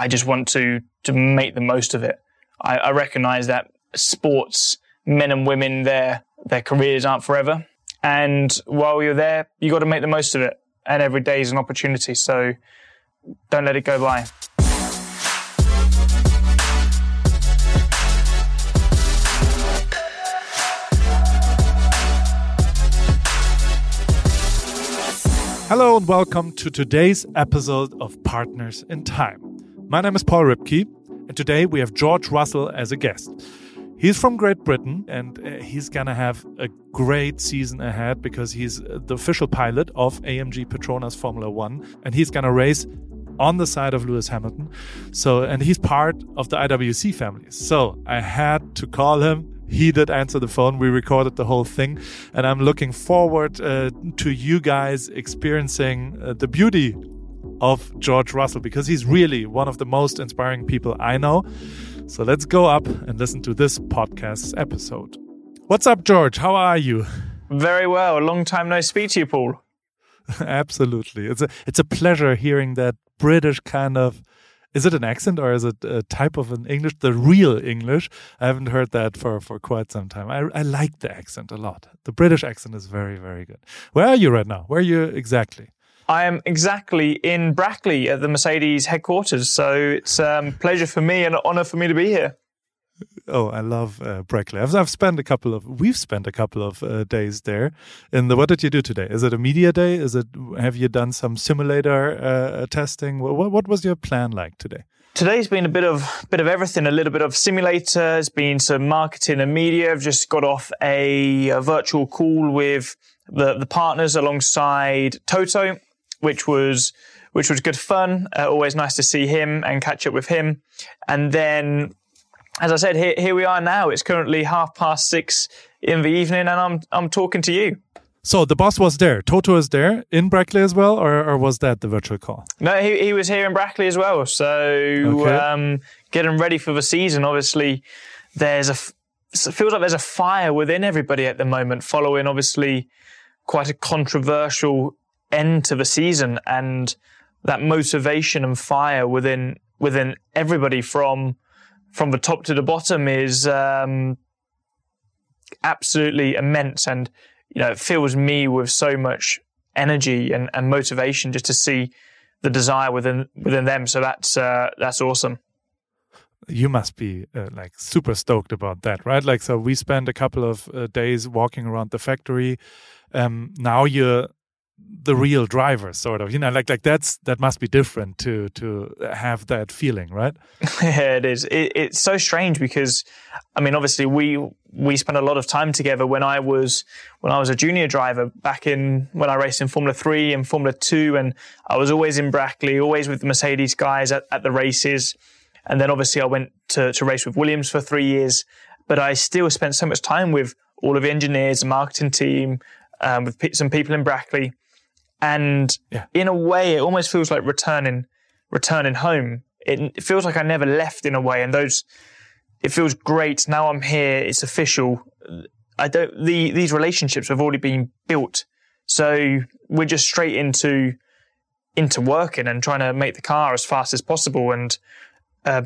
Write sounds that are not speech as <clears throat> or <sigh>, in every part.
I just want to to make the most of it. I, I recognize that sports, men and women, their their careers aren't forever, and while you're there, you got to make the most of it. And every day is an opportunity, so don't let it go by. Hello and welcome to today's episode of Partners in Time. My name is Paul Ripke, and today we have George Russell as a guest. He's from Great Britain and uh, he's gonna have a great season ahead because he's uh, the official pilot of AMG Petronas Formula One and he's gonna race on the side of Lewis Hamilton. So, and he's part of the IWC family. So I had to call him he did answer the phone. We recorded the whole thing, and I'm looking forward uh, to you guys experiencing uh, the beauty of George Russell because he's really one of the most inspiring people I know. So let's go up and listen to this podcast episode. What's up, George? How are you? Very well. A Long time no speak to you, Paul. <laughs> Absolutely. It's a it's a pleasure hearing that British kind of is it an accent or is it a type of an English? The real English. I haven't heard that for, for quite some time. I, I like the accent a lot. The British accent is very, very good. Where are you right now? Where are you exactly? I am exactly in Brackley at the Mercedes headquarters. So it's a um, pleasure for me and an honor for me to be here. Oh, I love uh, Brackley. I've, I've spent a couple of we've spent a couple of uh, days there. And the, what did you do today? Is it a media day? Is it have you done some simulator uh, testing? What, what was your plan like today? Today's been a bit of bit of everything. A little bit of simulator. It's been some marketing and media. I've just got off a, a virtual call with the the partners alongside Toto, which was which was good fun. Uh, always nice to see him and catch up with him. And then as I said, here, here we are now. It's currently half past six in the evening, and I'm I'm talking to you. So the boss was there. Toto is there in Brackley as well, or, or was that the virtual call? No, he, he was here in Brackley as well. So okay. um, getting ready for the season. Obviously, there's a it feels like there's a fire within everybody at the moment, following obviously quite a controversial end to the season, and that motivation and fire within within everybody from from the top to the bottom is um, absolutely immense, and you know it fills me with so much energy and, and motivation just to see the desire within within them. So that's uh, that's awesome. You must be uh, like super stoked about that, right? Like, so we spent a couple of uh, days walking around the factory. Um, now you're the real driver sort of you know like like that's that must be different to to have that feeling right? Yeah <laughs> it is. It, it's so strange because i mean obviously we we spent a lot of time together when i was when i was a junior driver back in when i raced in formula 3 and formula 2 and i was always in brackley always with the mercedes guys at, at the races. And then obviously i went to, to race with williams for three years but i still spent so much time with all of the engineers the marketing team um, with some people in brackley and yeah. in a way, it almost feels like returning, returning home. It, it feels like I never left in a way, and those, it feels great. Now I'm here. It's official. I don't. The these relationships have already been built, so we're just straight into into working and trying to make the car as fast as possible, and uh,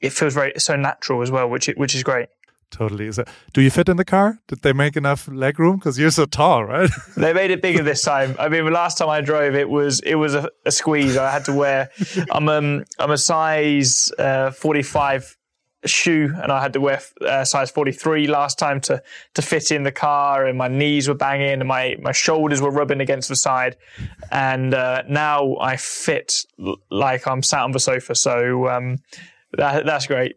it feels very so natural as well, which which is great. Totally. It, do you fit in the car? Did they make enough leg room? Because you're so tall, right? <laughs> they made it bigger this time. I mean, the last time I drove, it was it was a, a squeeze. I had to wear. I'm um I'm a size uh, 45 shoe, and I had to wear uh, size 43 last time to to fit in the car, and my knees were banging, and my my shoulders were rubbing against the side, and uh, now I fit like I'm sat on the sofa. So um, that, that's great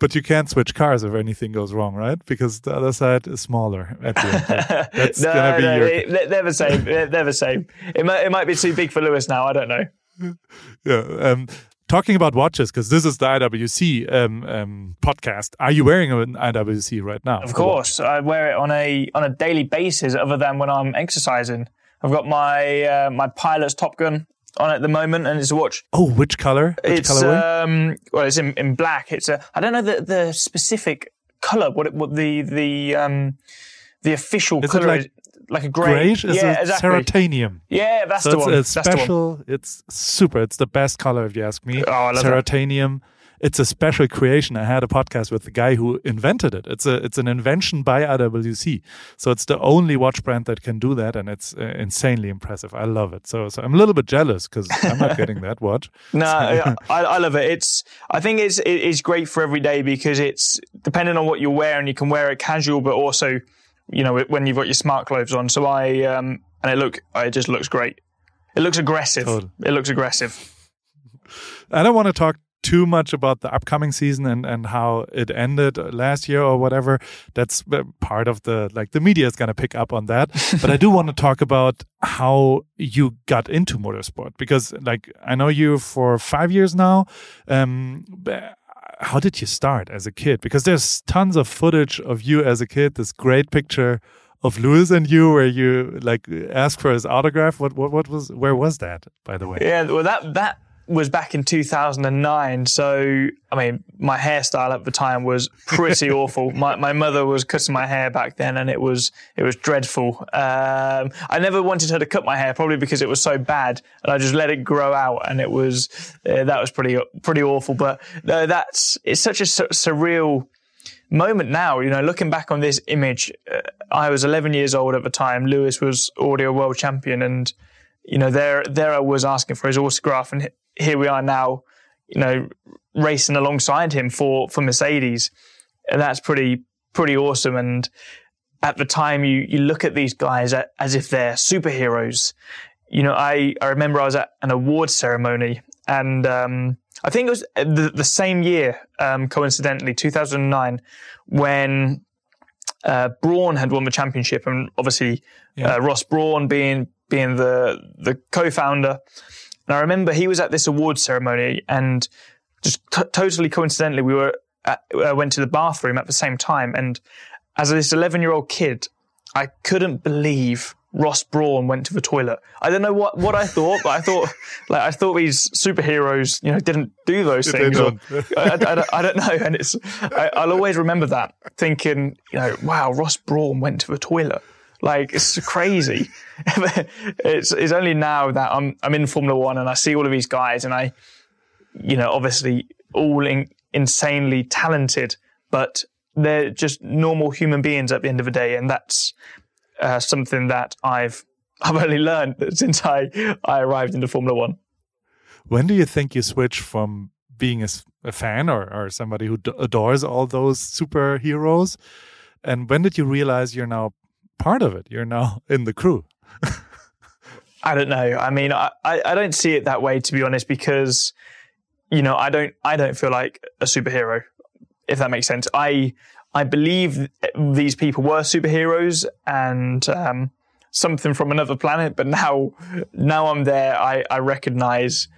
but you can't switch cars if anything goes wrong, right? Because the other side is smaller at the end. <laughs> That's no, gonna be no, your... they're the same. They're the same. It might, it might be too big for Lewis now. I don't know. <laughs> Yeah. Um, talking about watches, because this is the IWC um, um, podcast. Are you wearing an IWC right now? Of course, I wear it on a on a daily basis. Other than when I'm exercising, I've got my uh, my pilot's Top Gun on at the moment, and it's a watch. Oh, which color? Which it's um, well, it's in, in black. It's a I don't know the the specific color. What it, what the the um the official is color like, is. like a grey. Yeah, exactly. Ceratanium. Yeah, that's So the it's one. a That's the one. special. It's super. It's the best color if you ask me. Oh, I love that. It's a special creation. I had a podcast with the guy who invented it. It's a it's an invention by IWC. So it's the only watch brand that can do that, and it's uh, insanely impressive. I love it. So so I'm a little bit jealous because I'm not getting that watch. <laughs> No, I, I love it. It's I think it's it's great for every day because it's depending on what you're wearing, you can wear it casual, but also you know when you've got your smart clothes on. So I um and it look it just looks great. It looks aggressive. Totally. It looks aggressive. <laughs> I don't want to talk too much about the upcoming season and, and how it ended last year or whatever. That's uh, part of the like the media is going to pick up on that. <laughs> but I do want to talk about how you got into motorsport because like I know you for five years now. Um, how did you start as a kid? Because there's tons of footage of you as a kid. This great picture of Lewis and you where you like asked for his autograph. What what what was where was that by the way? Yeah, well that that was back in 2009. So I mean, my hairstyle at the time was pretty <laughs> awful. My my mother was cutting my hair back then, and it was it was dreadful. Um, I never wanted her to cut my hair, probably because it was so bad, and I just let it grow out, and it was uh, that was pretty pretty awful. But no, that's it's such a sur- surreal moment now. You know, looking back on this image, uh, I was 11 years old at the time. Lewis was already a world champion, and you know, there there I was asking for his autograph, and here we are now. You know, racing alongside him for for Mercedes, and that's pretty pretty awesome. And at the time, you you look at these guys as if they're superheroes. You know, I I remember I was at an award ceremony, and um, I think it was the, the same year, um, coincidentally, 2009, when uh, Braun had won the championship, and obviously Yeah. uh, Ross Braun being being the the co-founder. And I remember he was at this award ceremony, and just t- totally coincidentally, we were at, uh, went to the bathroom at the same time. And as this 11 year old kid, I couldn't believe Ross Braun went to the toilet. I don't know what, what I thought, but I thought <laughs> like I thought these superheroes, you know, didn't do those things. or- <laughs> I, I- I don't, I don't know, and it's I, I'll always remember that thinking, you know, wow, Ross Braun went to the toilet. Like it's crazy. <laughs> it's it's only now that I'm I'm in Formula One and I see all of these guys and I, you know, obviously all in, insanely talented, but they're just normal human beings at the end of the day, and that's uh, something that I've <laughs> I've only learned since I I arrived into Formula One. When do you think you switch from being a fan or, or somebody who adores all those superheroes? And when did you realize you're now part of it? You're now in the crew. I don't know. I mean, I, I, don't see it that way to be honest, because you know, I don't I don't feel like a superhero, if that makes sense. I I believe these people were superheroes and um, something from another planet, but now now I'm there, I, I recognize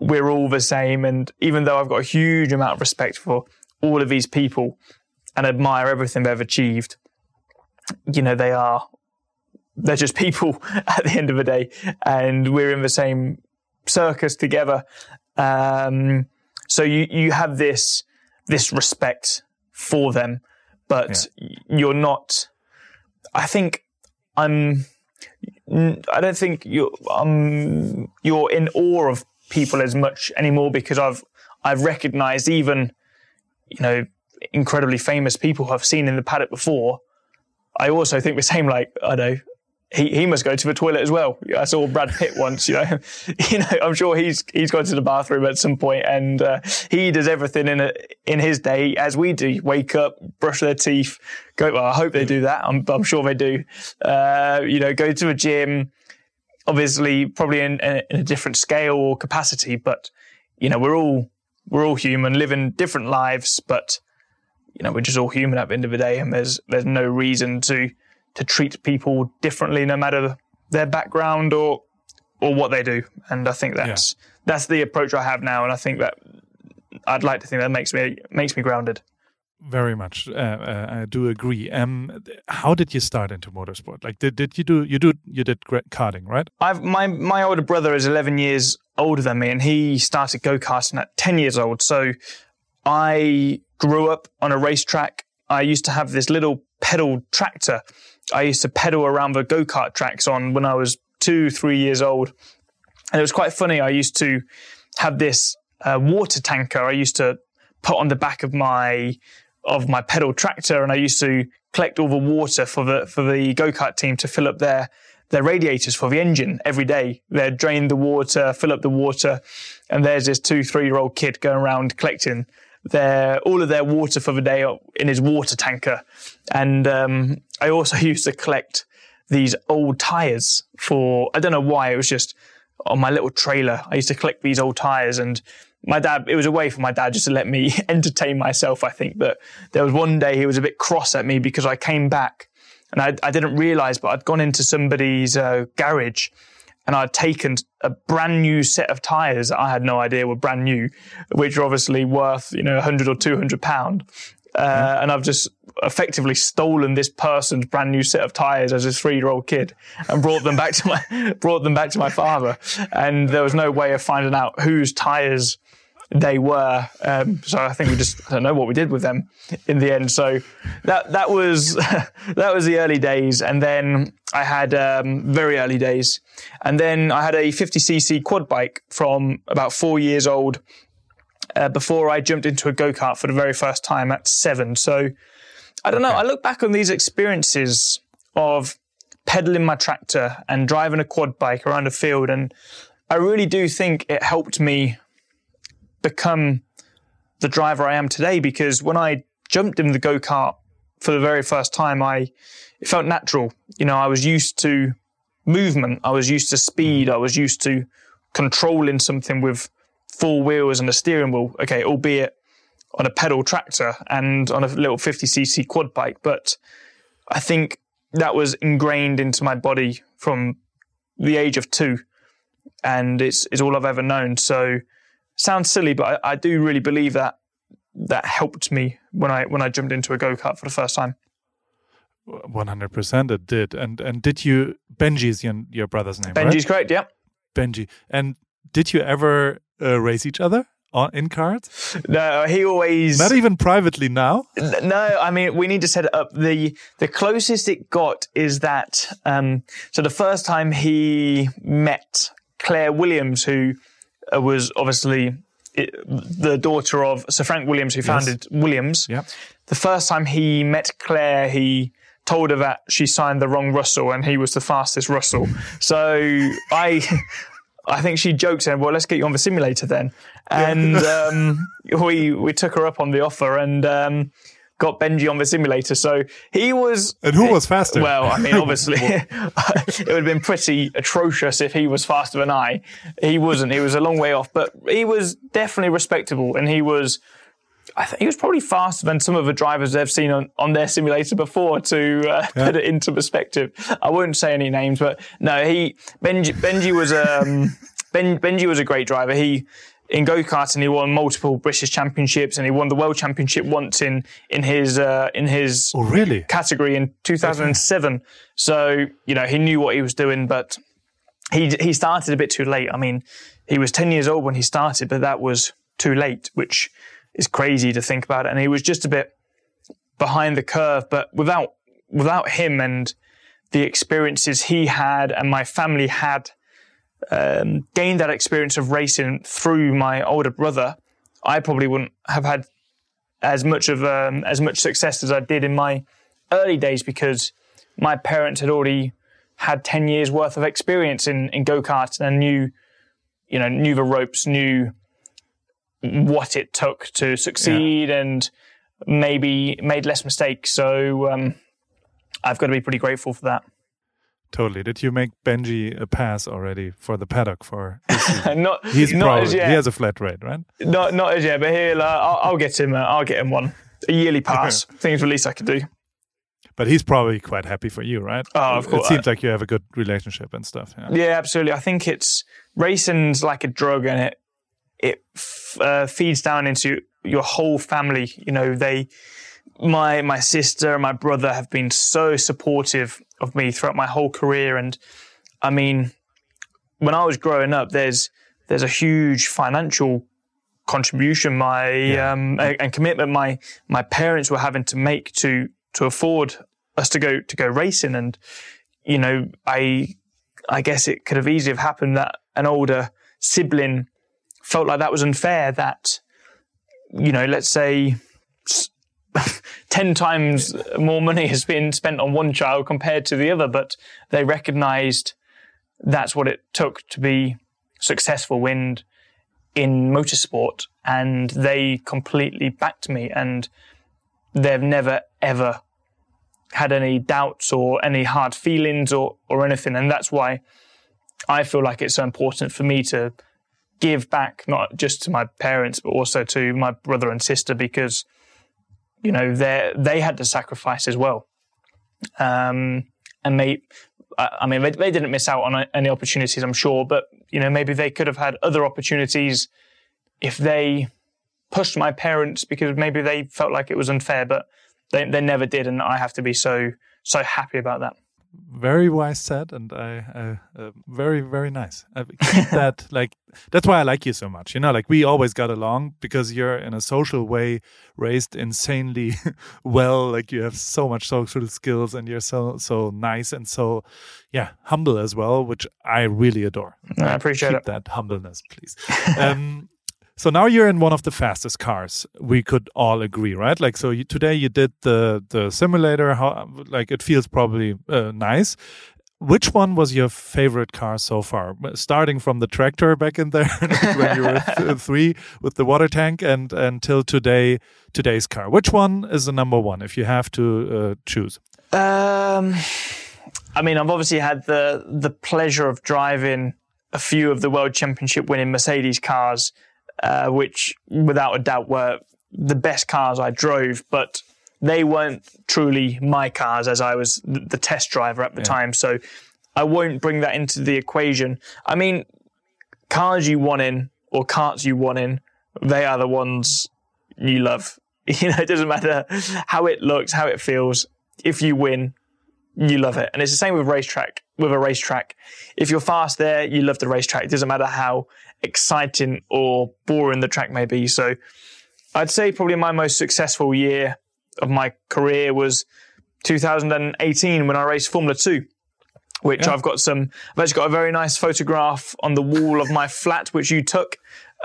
we're all the same. And even though I've got a huge amount of respect for all of these people and admire everything they've achieved, you know, they are they're just people <laughs> at the end of the day, and we're in the same circus together. Um, so you you have this this respect for them, but you're not. I think I'm. I don't think you're um, you're in awe of people as much anymore because I've I've recognised even you know incredibly famous people who I've seen in the paddock before. I also think the same. Like I know he, he must go to the toilet as well. I saw Brad Pitt once, you know, <laughs> you know, I'm sure he's he's gone to the bathroom at some point, and uh, he does everything in a, in his day as we do: wake up, brush their teeth, go. Well, I hope they do that. I'm I'm sure they do. Uh, you know, go to a gym. Obviously, probably in, in a different scale or capacity, but you know, we're all we're all human, living different lives, but you know, we're just all human at the end of the day, and there's there's no reason to to treat people differently, no matter their background or or what they do. And I think that's that's the approach I have now, and I think that I'd like to think that makes me makes me grounded. Very much, uh, uh, I do agree. Um, how did you start into motorsport? Like, did, did you do you do you did karting, right? I've my my older brother is 11 years older than me, and he started go karting at 10 years old. So I grew up on a racetrack. I used to have this little pedal tractor I used to pedal around the go kart tracks on when I was two, three years old. And it was quite funny. I used to have this uh, water tanker I used to put on the back of my of my pedal tractor, and I used to collect all the water for the for the go kart team to fill up their their radiators for the engine every day. They'd drain the water, fill up the water, and there's this two, three year old kid going around collecting their all of their water for the day in his water tanker. And um, I also <laughs> used to collect these old tires for I don't know why it was just on my little trailer. I used to collect these old tires and my dad, it was a way for my dad just to let me <laughs> entertain myself, I think. But there was one day he was a bit cross at me because I came back and I, I didn't realize, but I'd gone into somebody's uh, garage and I'd taken a brand new set of tires that I had no idea were brand new, which are obviously worth, you know, 100 or 200 pound. Uh, mm. and I've just effectively stolen this person's brand new set of tires as a three year old kid and brought them back to my, <laughs> brought them back to my father. And there was no way of finding out whose tires they were. Um, so I think we just I don't know what we did with them in the end. So that that was <laughs> that was the early days, and then I had um, very early days, and then I had a 50cc quad bike from about four years old. Uh, before I jumped into a go kart for the very first time at seven. So I don't know. I look back on these experiences of pedaling my tractor and driving a quad bike around a field, and I really do think it helped me become the driver I am today because when I jumped in the go kart for the very first time, I it felt natural. You know, I was used to movement, I was used to speed, I was used to controlling something with four wheels and a steering wheel. Okay, albeit on a pedal tractor and on a little 50cc quad bike, but I think that was ingrained into my body from the age of two, and it's it's all I've ever known. So sounds silly, but I, I do really believe that that helped me when I when I jumped into a go kart for the first time. One hundred percent, it did. And and did you Benji's your, your brother's name? Benji's right? correct. Yeah. Benji. And did you ever uh, race each other on in karts? No, he always not even privately now. No, I mean we need to set it up. the The closest it got is that. Um, so the first time he met Claire Williams, who was obviously it, the daughter of Sir Frank Williams, who founded yes. Williams. Yep. The first time he met Claire, he told her that she signed the wrong Russell and he was the fastest Russell. So I, <laughs> I think she joked saying, "Well, let's get you on the simulator then." And <laughs> um, we we took her up on the offer, and um, got Benji on the simulator. So he was. And who was faster? Well, I mean, obviously, <laughs> <laughs> it would have been pretty atrocious if he was faster than I. He wasn't. He was a long way off, but he was definitely respectable, and he was. I think he was probably faster than some of the drivers they've seen on, on their simulator before to uh, <laughs> yeah. put it into perspective. I won't say any names, but no, he Benji Benji was um ben, Benji was a great driver. He in go karting, he won multiple British championships, and he won the world championship once in in his uh, in his oh, really? category in 2007. Okay. So you know he knew what he was doing, but he he started a bit too late. I mean, he was 10 years old when he started, but that was too late, which is crazy to think about. And he was just a bit behind the curve. But without without him and the experiences he had and my family had um, gained that experience of racing through my older brother, I probably wouldn't have had as much of um, as much success as I did in my early days because my parents had already had ten years worth of experience in in go karts and knew, you know, knew the ropes, knew what it took to succeed, yeah. and maybe made less mistakes. So um, I've got to be pretty grateful for that. Totally. Did you make Benji a pass already for the paddock for? <laughs> not. He's not probably, as yet. He has a flat rate, right? Not not as yet, but he'll. Uh, I'll, I'll, get him. Uh, I'll get him one. A yearly pass. I think it's the least I could do. But he's probably quite happy for you, right? Oh, of course. It seems like you have a good relationship and stuff. Yeah, yeah absolutely. I think it's racing's like a drug, and it it uh, feeds down into your whole family. You know, they my my sister and my brother have been so supportive of me throughout my whole career. And I mean, when I was growing up, there's there's a huge financial contribution my yeah. um, and commitment my my parents were having to make to to afford us to go to go racing. And you know, I I guess it could have easily have happened that an older sibling felt like that was unfair. That you know, let's say. 10 times more money has been spent on one child compared to the other, but they recognized that's what it took to be successful in, in motorsport. And they completely backed me and they've never ever had any doubts or any hard feelings or, or anything. And that's why I feel like it's so important for me to give back, not just to my parents, but also to my brother and sister, because, you know, they they had to sacrifice as well. Um, and they, I mean, they, they didn't miss out on any opportunities, I'm sure, but, you know, maybe they could have had other opportunities if they pushed my parents because maybe they felt like it was unfair, but they, they never did. And I have to be so, so happy about that very wise said and i uh, uh, very very nice. I keep <laughs> that like that's why i like you so much you know like we always got along because you're in a social way raised insanely <laughs> well like you have so much social skills and you're so so nice and so yeah humble as well which i really adore. I appreciate keep it. that humbleness please. <laughs> Um so now you're in one of the fastest cars. We could all agree, right? Like, so you, today you did the the simulator. How like it feels probably uh, nice. Which one was your favorite car so far? Starting from the tractor back in there <laughs> when you were <laughs> th three with the water tank, and until today, today's car. Which one is the number one if you have to uh, choose? Um, I mean, I've obviously had the the pleasure of driving a few of the world championship winning Mercedes cars uh, which without a doubt were the best cars I drove, but they weren't truly my cars as I was the test driver at the yeah. time. So I won't bring that into the equation. I mean, cars you want in or karts you want in, they are the ones you love. <laughs> You know, it doesn't matter how it looks, how it feels. If you win, you love it. And it's the same with racetrack, with a racetrack. If you're fast there, you love the racetrack. It doesn't matter how exciting or boring the track may be. So I'd say probably my most successful year of my career was 2018 when I raced Formula 2 which yeah. I've got some. I've actually got a very nice photograph on the wall of my flat, which you took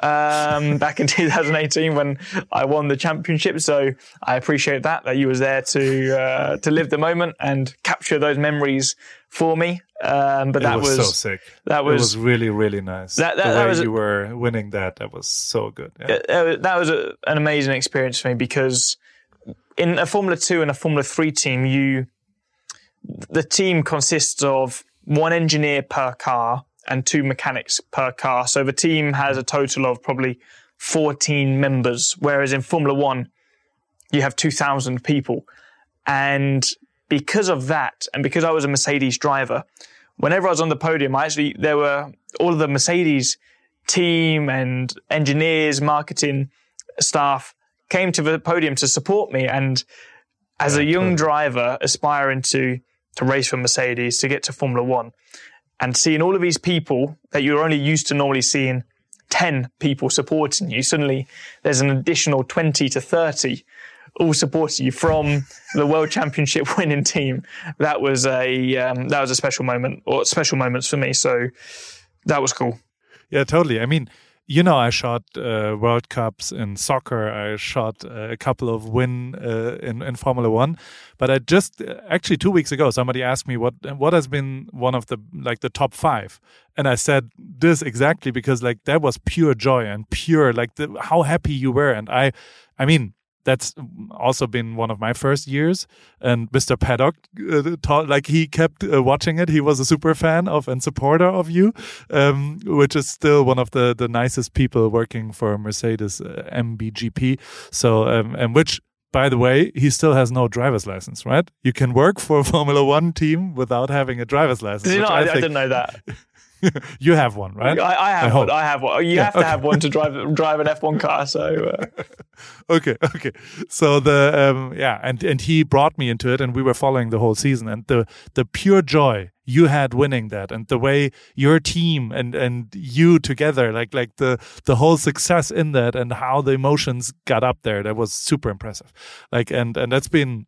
um, back in <laughs> 2018 when I won the championship. So I appreciate that that you was there to uh, to live the moment and capture those memories for me. Um, but that was, was, so sick. That was, was really really nice. That, that, the way was, you were winning that, that was so good. Yeah. that was a, an amazing experience for me because in a Formula Two and a Formula Three team, you the team consists of one engineer per car and two mechanics per car. So the team has a total of probably 14 members, whereas in Formula One, you have 2,000 people. And because of that, and because I was a Mercedes driver, whenever I was on the podium, I actually, there were all of the Mercedes team and engineers, marketing staff came to the podium to support me. And as a young driver aspiring to, to race for Mercedes, to get to Formula One, and seeing all of these people that you're only used to normally seeing 10 people supporting you, suddenly there's an additional 20 to 30 all supporting you from the world championship <laughs> winning team. That was a um, that was a special moment or special moments for me. So that was cool. Yeah, totally. I mean, you know, I shot uh, World Cups in soccer. I shot uh, a couple of win uh, in in Formula One, but I just actually two weeks ago somebody asked me what what has been one of the like the top five, and I said this exactly because like that was pure joy and pure like the, how happy you were, and I, I mean that's also been one of my first years. And Mr. Paddock uh, taught, like he kept uh, watching it. He was a super fan of and supporter of you, um, which is still one of the the nicest people working for Mercedes uh, MBGP. So um, and which. By the way, he still has no driver's license, right? You can work for a <laughs> Formula One team without having a driver's license. You know, I, I, I didn't know that. <laughs> <laughs> you have one, right? I, I have I one. I have one. You yeah, have to okay. have one to <laughs> drive drive an F1 car. So uh. <laughs> okay, okay. So the um, yeah, and and he brought me into it, and we were following the whole season, and the the pure joy you had winning that, and the way your team and and you together, like like the the whole success in that, and how the emotions got up there, that was super impressive. Like and and that's been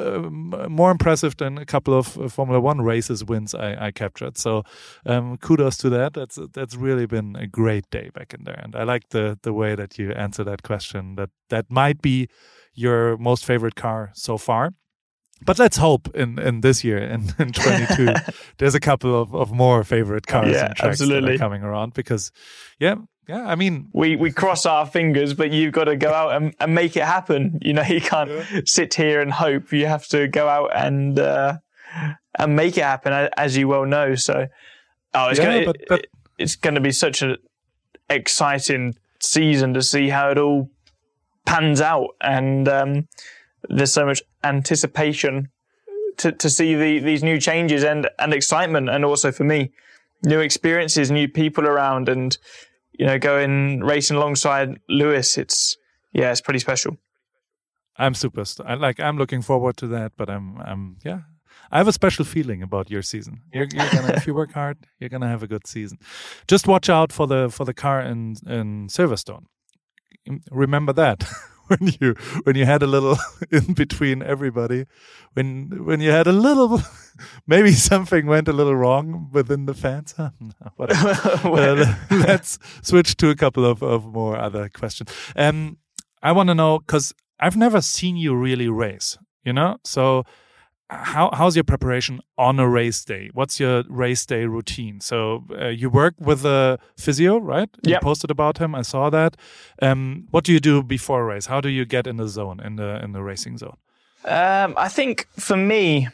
uh, more impressive than a couple of uh, Formula One races wins I, I captured. So um, kudos to that. That's that's really been a great day back in there, and I like the the way that you answer that question. That that might be your most favorite car so far. But let's hope in, in this year in, in <laughs> 22 there's a couple of, of more favorite cars yeah, and tracks absolutely. coming around because yeah yeah I mean we we cross our fingers but you've got to go out and, and make it happen you know <laughs> you can't yeah. sit here and hope you have to go out and uh, and make it happen as you well know so oh it's yeah, gonna but, but, it, it's to be such an exciting season to see how it all pans out and um, there's so much anticipation to, to see the, these new changes and, and excitement. And also for me, new experiences, new people around and, you know, going racing alongside Lewis. It's, yeah, it's pretty special. I'm super, I like, I'm looking forward to that, but I'm, I'm, yeah, I have a special feeling about your season. You're, you're gonna, if you work hard, <laughs> you're gonna have a good season. Just watch out for the for the car in in Silverstone. Remember that. <laughs> when you when you had a little <laughs> in between everybody when when you had a little <laughs> maybe something went a little wrong within the fans. <laughs> Huh? uh, let's switch to a couple of, of more other questions. Um i want to know because i've never seen you really race you know? So how how's your preparation on a race day? What's your race day routine? So uh, you work with a physio, right? You posted about him. I saw that. Um, what do you do before a race? How do you get in the zone in the in the racing zone? Um, I think for me,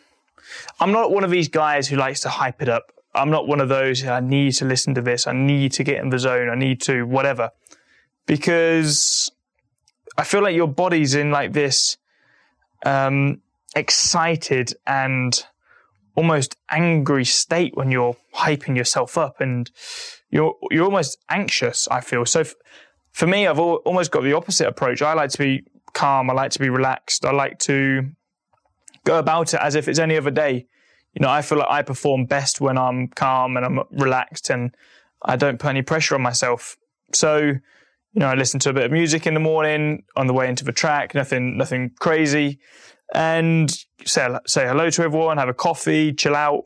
I'm not one of these guys who likes to hype it up. I'm not one of those. I need to listen to this. I need to get in the zone. I need to whatever, because I feel like your body's in like this. Um, excited and almost angry state when you're hyping yourself up and you're you're almost anxious i feel. So f- for me i've al- almost got the opposite approach. I like to be calm. I like to be relaxed. I like to go about it as if it's any other day. You know i feel like i perform best when i'm calm and i'm relaxed and i don't put any pressure on myself. So you know i listen to a bit of music in the morning on the way into the track nothing nothing crazy and say, say hello to everyone, have a coffee, chill out.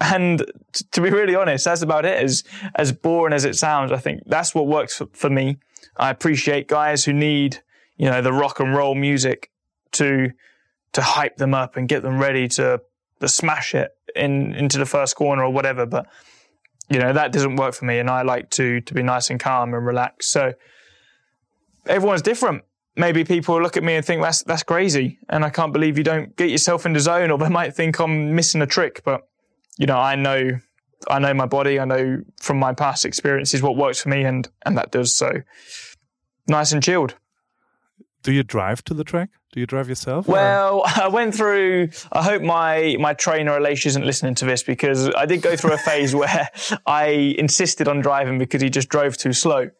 And t- to be really honest, that's about it. As, as boring as it sounds, I think that's what works for, for me. I appreciate guys who need, you know, the rock and roll music to, to hype them up and get them ready to, to smash it in, into the first corner or whatever. But, you know, that doesn't work for me. And I like to, to be nice and calm and relaxed. So everyone's different maybe people look at me and think that's that's crazy. And I can't believe you don't get yourself in the zone or they might think I'm missing a trick. But you know I know I know my body. I know from my past experiences what works for me and and that does. So nice and chilled. Do you drive to the track? Do you drive yourself well <laughs> I went through I hope my my trainer Aleix isn't listening to this because I did go through a phase <laughs> where I insisted on driving because he just drove too slow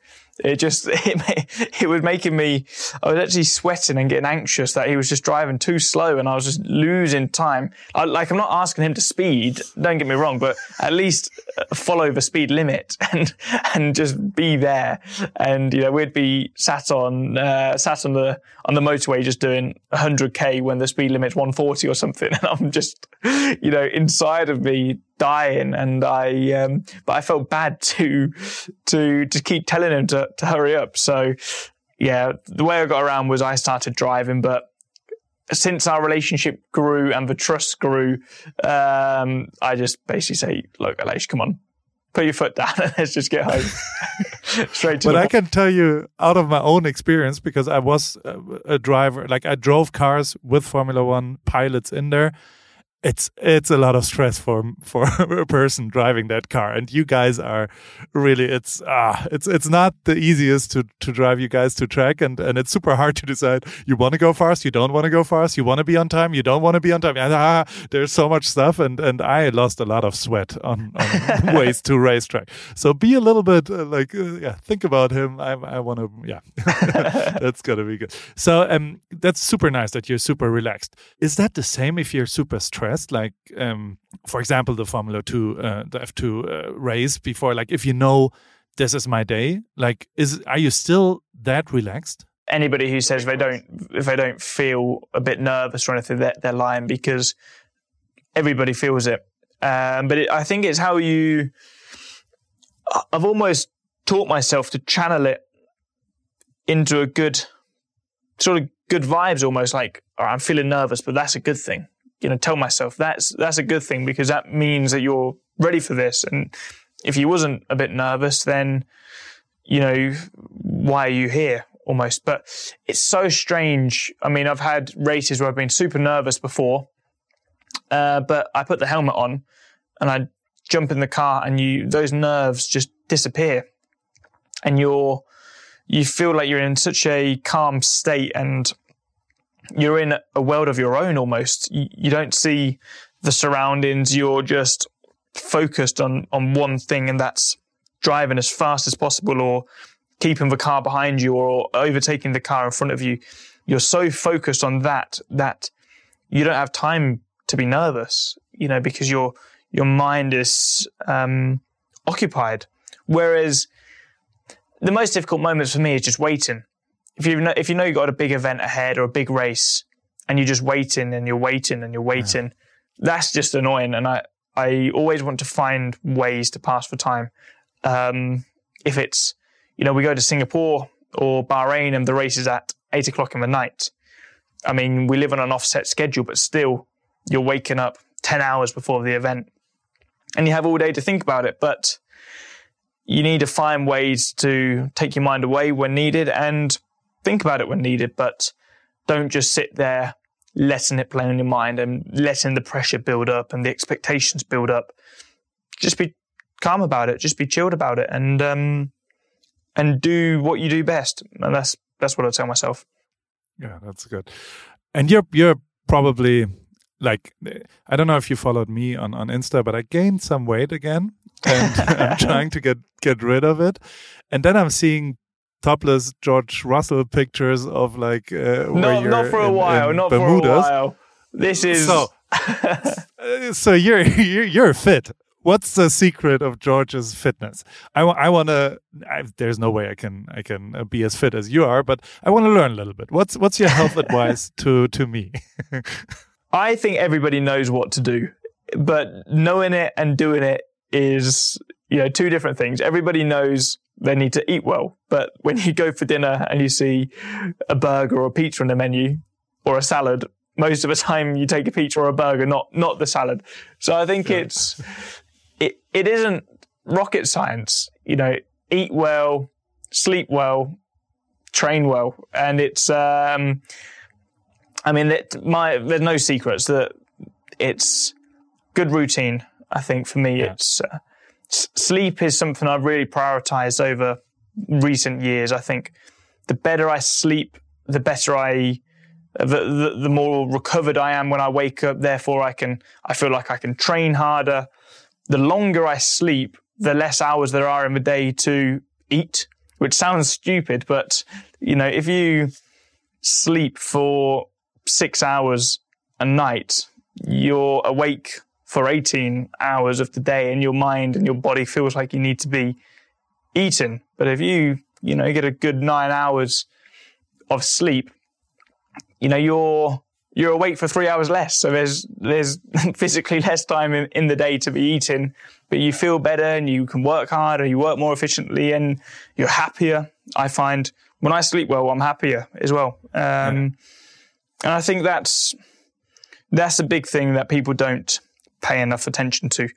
it just <laughs> it, it was making me I was actually sweating and getting anxious that he was just driving too slow and I was just losing time. I, like I'm not asking him to speed, don't get me wrong, but at least uh, follow the speed limit <laughs> and and just be there. And you know we'd be sat on uh, sat on the on the motorway just doing 100k when the speed limit's 140 or something, <laughs> and I'm just you know inside of me dying and I um, but I felt bad to to to keep telling him to to hurry up. So yeah the way I got around was I started driving but since our relationship grew and the trust grew um, I just basically say look Aleix come on put your foot down <laughs> and let's just get home. <laughs> Straight to but I can tell you out of my own experience because I was a driver like I drove cars with Formula 1 pilots in there it's it's a lot of stress for for <laughs> a person driving that car. And you guys are really it's ah it's it's not the easiest to to drive you guys to track. And and it's super hard to decide. You want to go fast you don't want to go fast. You want to be on time you don't want to be on time. And ah there's so much stuff. And and I lost a lot of sweat on, on <laughs> ways to racetrack. So be a little bit uh, like uh, yeah think about him. I I want to yeah. <laughs> That's gonna be good. So um that's super nice that you're super relaxed. Is that the same if you're super stressed like um, for example the formula 2 uh, the f2 uh, race before like if you know this is my day like is are you still that relaxed anybody who says they don't if they don't feel a bit nervous or anything, they're, they're lying because everybody feels it. Um, but it, I think it's how you. I've almost taught myself to channel it into a good sort of good vibes, almost like I'm feeling nervous, but that's a good thing. You know, tell myself that's that's a good thing because that means that you're ready for this. And if you wasn't a bit nervous, then you know why are you here? Almost, but it's so strange. I mean, I've had races where I've been super nervous before, uh, but I put the helmet on and I jump in the car, and you those nerves just disappear, and you're you feel like you're in such a calm state and you're in a world of your own almost. You, you don't see the surroundings. You're just focused on, on one thing and that's driving as fast as possible or keeping the car behind you or overtaking the car in front of you. You're so focused on that that you don't have time to be nervous, you know, because your your mind is um, occupied. Whereas the most difficult moments for me is just waiting if you know if you know you got a big event ahead or a big race and you're just waiting and you're waiting and you're waiting, yeah. that's just annoying. And I I always want to find ways to pass the time. Um, if it's you know we go to Singapore or Bahrain and the race is at eight o'clock in the night. I mean, we live on an offset schedule, but still, you're waking up 10 hours before the event and you have all day to think about it. But you need to find ways to take your mind away when needed and think about it when needed, but don't just sit there letting it play on your mind and letting the pressure build up and the expectations build up. Just be calm about it. Just be chilled about it, and um, and do what you do best. And that's that's what I tell myself. Yeah, that's good. And you're you're probably like I don't know if you followed me on on Insta, but I gained some weight again, and <laughs> I'm <laughs> trying to get get rid of it. And then I'm seeing topless George Russell pictures of like uh, not not for a in, while, in not Bermudas. for a while. This is so. <laughs> uh, so you're, <laughs> you're you're fit. What's the secret of George's fitness? I, I want to. There's no way I can I can uh, be as fit as you are, but I want to learn a little bit. What's what's your health <laughs> advice to to me? I think everybody knows what to do, but knowing it and doing it is you know two different things. Everybody knows they need to eat well. But when you go for dinner and you see a burger or a pizza on the menu or a salad, most of the time you take a pizza or a burger, not not the salad. So I think it's it it isn't rocket science. You know, eat well, sleep well, train well, and it's. Um, I mean, it, my there's no secrets that it's good routine. I think for me, yeah. it's. Uh, sleep is something I've really prioritized over recent years. I think the better I sleep, the better I, the, the, the, more recovered I am when I wake up. Therefore, I can, I feel like I can train harder. The longer I sleep, the less hours there are in the day to eat, which sounds stupid, but you know, if you sleep for six hours a night, you're awake for 18 hours of the day and your mind and your body feels like you need to be eating. But if you, you know, get a good nine hours of sleep, you know, you're, you're awake for three hours less. So there's, there's <laughs> physically less time in, in the day to be eating, but you feel better and you can work harder, you work more efficiently and you're happier. I find when I sleep well, I'm happier as well. Um, yeah. and I think that's, that's a big thing that people don't pay enough attention to.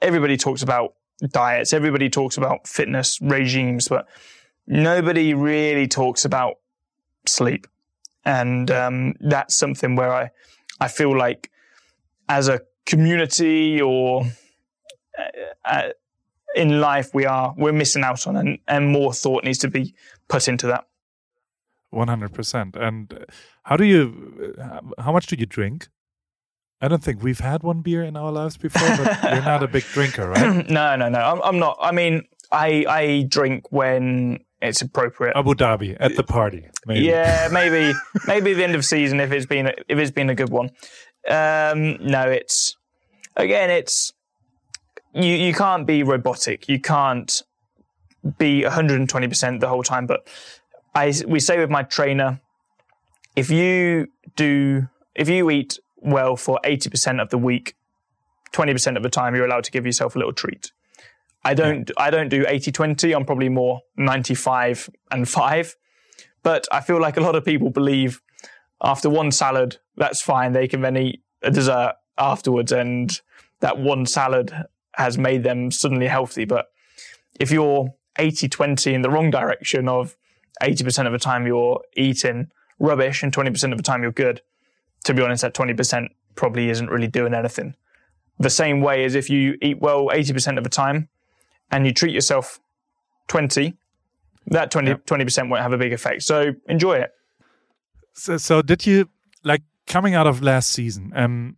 Everybody talks about diets, everybody talks about fitness regimes, but nobody really talks about sleep. And um, that's something where I, I feel like as a community or uh, uh, in life we are we're missing out on and, and more thought needs to be put into that 100% and how do you how much do you drink I don't think we've had one beer in our lives before, but you're not a big <laughs> drinker, right? <clears throat> no, no, no. I'm, I'm, not. I mean, I I drink when it's appropriate. Abu Dhabi at the party. Maybe. Yeah, <laughs> maybe maybe the end of season if it's been a, if it's been a good one. Um, no, it's again, it's you you can't be robotic. You can't be 120 percent the whole time. But I we say with my trainer, if you do if you eat well for 80% of the week, 20% of the time you're allowed to give yourself a little treat. I don't I don't do 80-20, I'm probably more 95 and 5. But I feel like a lot of people believe after one salad, that's fine. They can then eat a dessert afterwards and that one salad has made them suddenly healthy. But if you're 80 20 in the wrong direction of 80% of the time you're eating rubbish and 20% of the time you're good, to be honest, that 20% probably isn't really doing anything. The same way as if you eat well 80% of the time and you treat yourself 20, that 20, yep. 20% won't have a big effect. So enjoy it. So, so did you like coming out of last season? Um,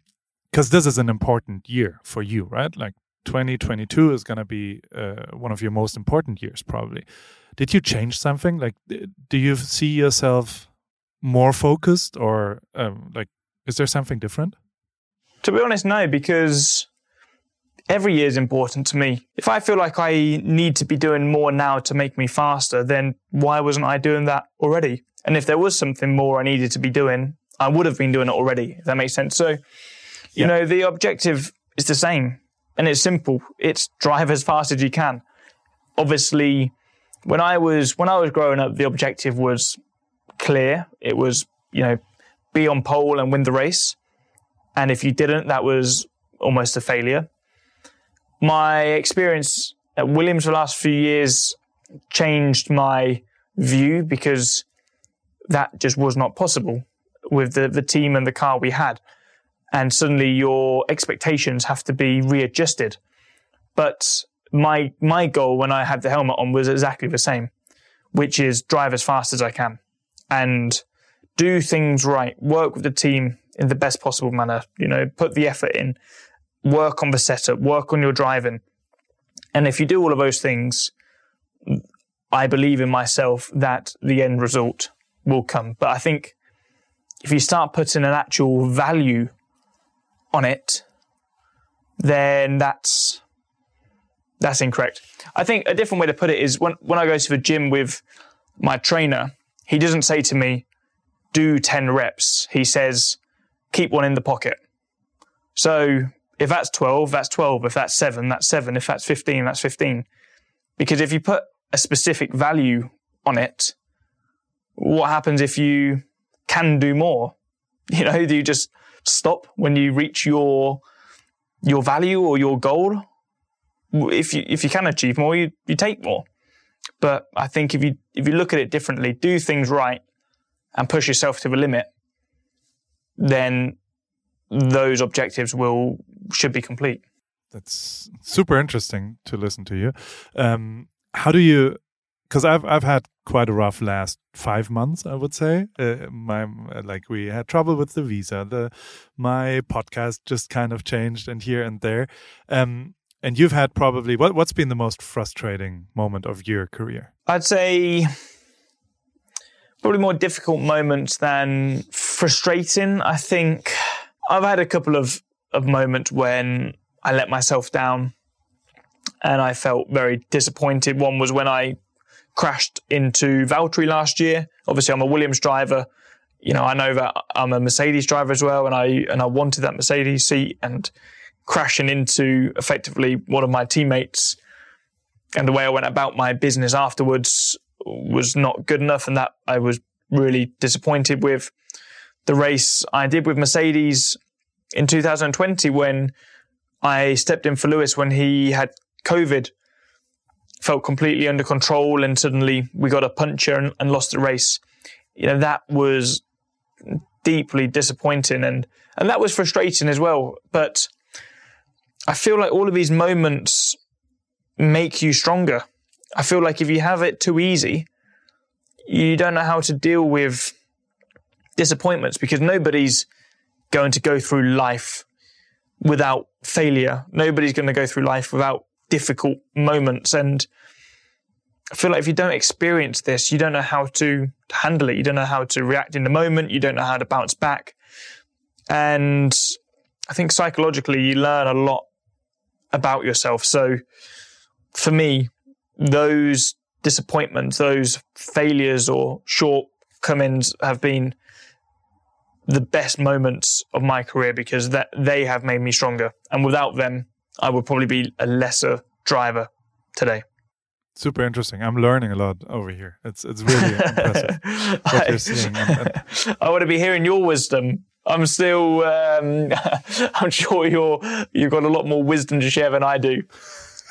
because this is an important year for you, right? Like 2022 is going to be uh, one of your most important years, probably. Did you change something? Like, do you see yourself more focused, or um, like, is there something different? To be honest, no, because every year is important to me. If I feel like I need to be doing more now to make me faster, then why wasn't I doing that already? And if there was something more I needed to be doing, I would have been doing it already, if that makes sense. So, you yeah. know, the objective is the same and it's simple. It's drive as fast as you can. Obviously, when I was when I was growing up, the objective was clear. It was, you know, be on pole and win the race. And if you didn't, that was almost a failure. My experience at Williams for the last few years changed my view because that just was not possible with the, the team and the car we had. And suddenly your expectations have to be readjusted. But my, my goal when I had the helmet on was exactly the same, which is drive as fast as I can and do things right, work with the team in the best possible manner, you know, put the effort in, work on the setup, work on your driving. And if you do all of those things, I believe in myself that the end result will come. But I think if you start putting an actual value on it, then that's that's incorrect. I think a different way to put it is when when I go to the gym with my trainer, he doesn't say to me, "Do ten reps." He says, "Keep one in the pocket." So if that's twelve, that's twelve. If that's seven, that's seven. If that's fifteen, that's fifteen. Because if you put a specific value on it, what happens if you can do more? <laughs> You know, do you just stop when you reach your your value or your goal? If you if you can achieve more, you, you take more. But I think if you if you look at it differently, do things right and push yourself to the limit, then those objectives will should be complete. That's super interesting to listen to you. Um, how do you because I've I've had quite a rough last five months, I would say. Uh, my like we had trouble with the visa. The my podcast just kind of changed and here and there. Um, and you've had probably what what's been the most frustrating moment of your career? I'd say probably more difficult moments than frustrating. I think I've had a couple of of moments when I let myself down and I felt very disappointed. One was when I crashed into Valtteri last year. Obviously, I'm a Williams driver. You know, I know that I'm a Mercedes driver as well, and I and I wanted that Mercedes seat. And crashing into effectively one of my teammates, and the way I went about my business afterwards was not good enough, and that I was really disappointed with. The race I did with Mercedes in 2020 when I stepped in for Lewis when he had COVID felt completely under control and suddenly we got a puncture and, and lost the race. You know, that was deeply disappointing and, and that was frustrating as well. But I feel like all of these moments make you stronger. I feel like if you have it too easy, you don't know how to deal with disappointments because nobody's going to go through life without failure. Nobody's going to go through life without difficult moments. And I feel like if you don't experience this, you don't know how to handle it. You don't know how to react in the moment. You don't know how to bounce back. And I think psychologically, you learn a lot about yourself. So for me, those disappointments, those failures or shortcomings have been the best moments of my career because that they have made me stronger. And without them, I would probably be a lesser driver today. Super interesting. I'm learning a lot over here. It's it's really impressive <laughs> what you're seeing. <laughs> I want to be hearing your wisdom. I'm still. Um, <laughs> I'm sure you're. You've got a lot more wisdom to share than I do.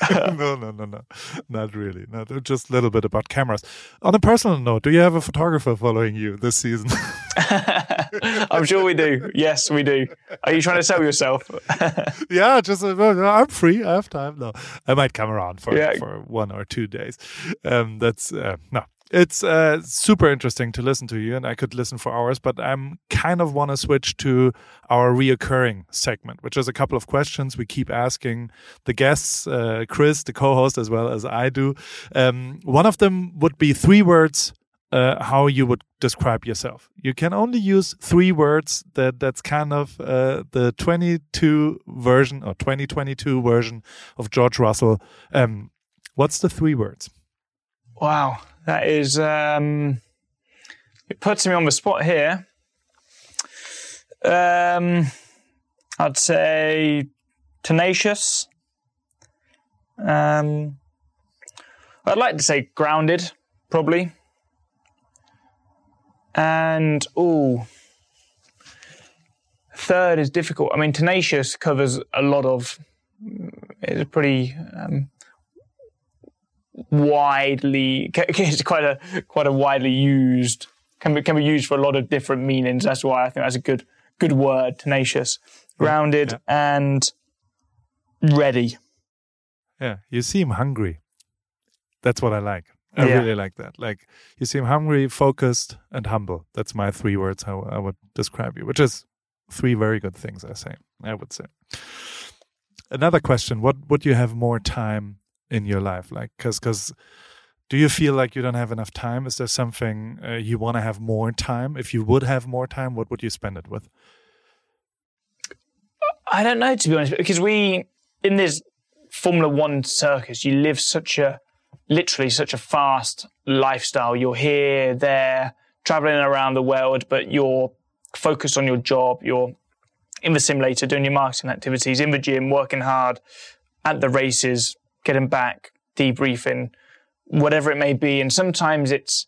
<laughs> no, no, no, no, not really. No, just a little bit about cameras. On a personal note, do you have a photographer following you this season? <laughs> I'm sure we do. Yes, we do. Are you trying to sell yourself? yeah, just uh, I'm free. I have time. No, I might come around for yeah. for one or two days. Um, that's uh, no, it's uh, super interesting to listen to you, and I could listen for hours. But I'm kind of want to switch to our reoccurring segment, which is a couple of questions we keep asking the guests, uh, Chris, the co-host, as well as I do. Um, one of them would be three words. Uh, how you would describe yourself. You can only use three words. That that's kind of uh, the 22 version or 2022 version of George Russell. Um, what's the three words? Wow, that is, um, it puts me on the spot here. Um, I'd say tenacious. Um, I'd like to say grounded, probably. And, oh, third is difficult. I mean, tenacious covers a lot of, it's pretty um, widely it's quite a quite a widely used can be can be used for a lot of different meanings. That's why I think that's a good good word. Tenacious, grounded, yeah. and ready. Yeah, you seem hungry. That's what I like. I yeah. really like that. Like you seem hungry, focused, and humble. That's my three words how I would describe you, which is three very good things. I say. I would say. Another question: What would you have more time in your life? Like, because because do you feel like you don't have enough time? Is there something uh, you want to have more time? If you would have more time, what would you spend it with? I don't know, to be honest, because we in this Formula One circus, you live such a literally such a fast lifestyle. You're here, there, traveling around the world, but you're focused on your job. You're in the simulator doing your marketing activities, in the gym, working hard, at the races, getting back, debriefing, whatever it may be. And sometimes it's,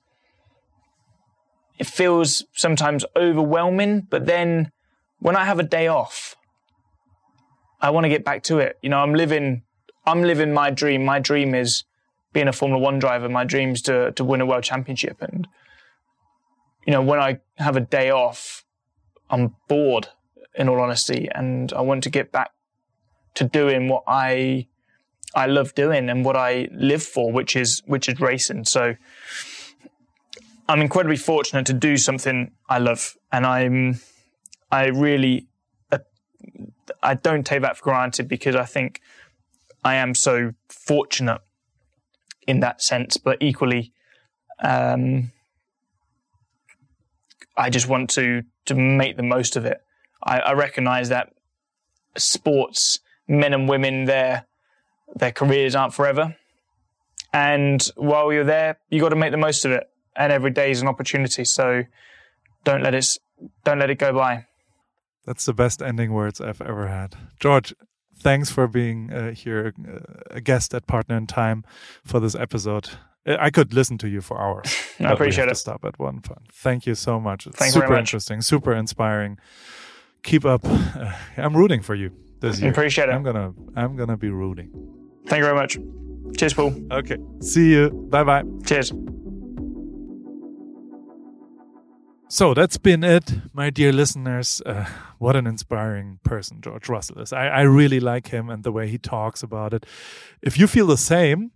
it feels sometimes overwhelming, but then when I have a day off, I want to get back to it. You know, I'm living, I'm living my dream. My dream is being a Formula One driver. My dream is to, to win a world championship. And, you know, when I have a day off, I'm bored in all honesty. And I want to get back to doing what I I love doing and what I live for, which is which is racing. So I'm incredibly fortunate to do something I love, and I'm I really uh, I don't take that for granted because I think I am so fortunate in that sense. But equally, um, I just want to to make the most of it. I, I recognize that sports men and women there their careers aren't forever. And while you're there, you got to make the most of it. And every day is an opportunity. So don't let it don't let it go by. That's the best ending words I've ever had. George, thanks for being uh, here, uh, a guest at Partner in Time for this episode. I could listen to you for hours. <laughs> I appreciate it. stop at one point. Thank you so much. It's Thanks super much. interesting, super inspiring. Keep up. Uh, I'm rooting for you this year. Appreciate it. I'm gonna I'm gonna be rooting. Thank you very much. Cheers, Paul. Okay. See you. Bye bye. Cheers. So that's been it, my dear listeners. Uh, what an inspiring person George Russell is. I, I, really like him and the way he talks about it. If you feel the same,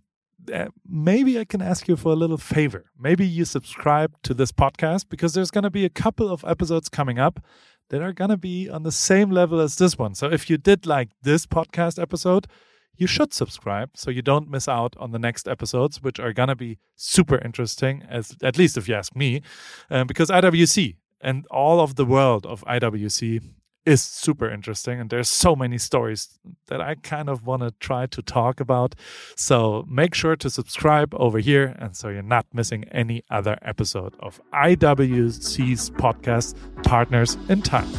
uh, maybe I can ask you for a little favor. Maybe you subscribe to this podcast because there's going to be a couple of episodes coming up that are going to be on the same level as this one. So if you did like this podcast episode, you should subscribe so you don't miss out on the next episodes, which are going to be super interesting, as at least if you ask me, um, because IWC and all of the world of IWC is super interesting. And there's so many stories that I kind of want to try to talk about. So make sure to subscribe over here. And so you're not missing any other episode of IWC's podcast, Partners in Time.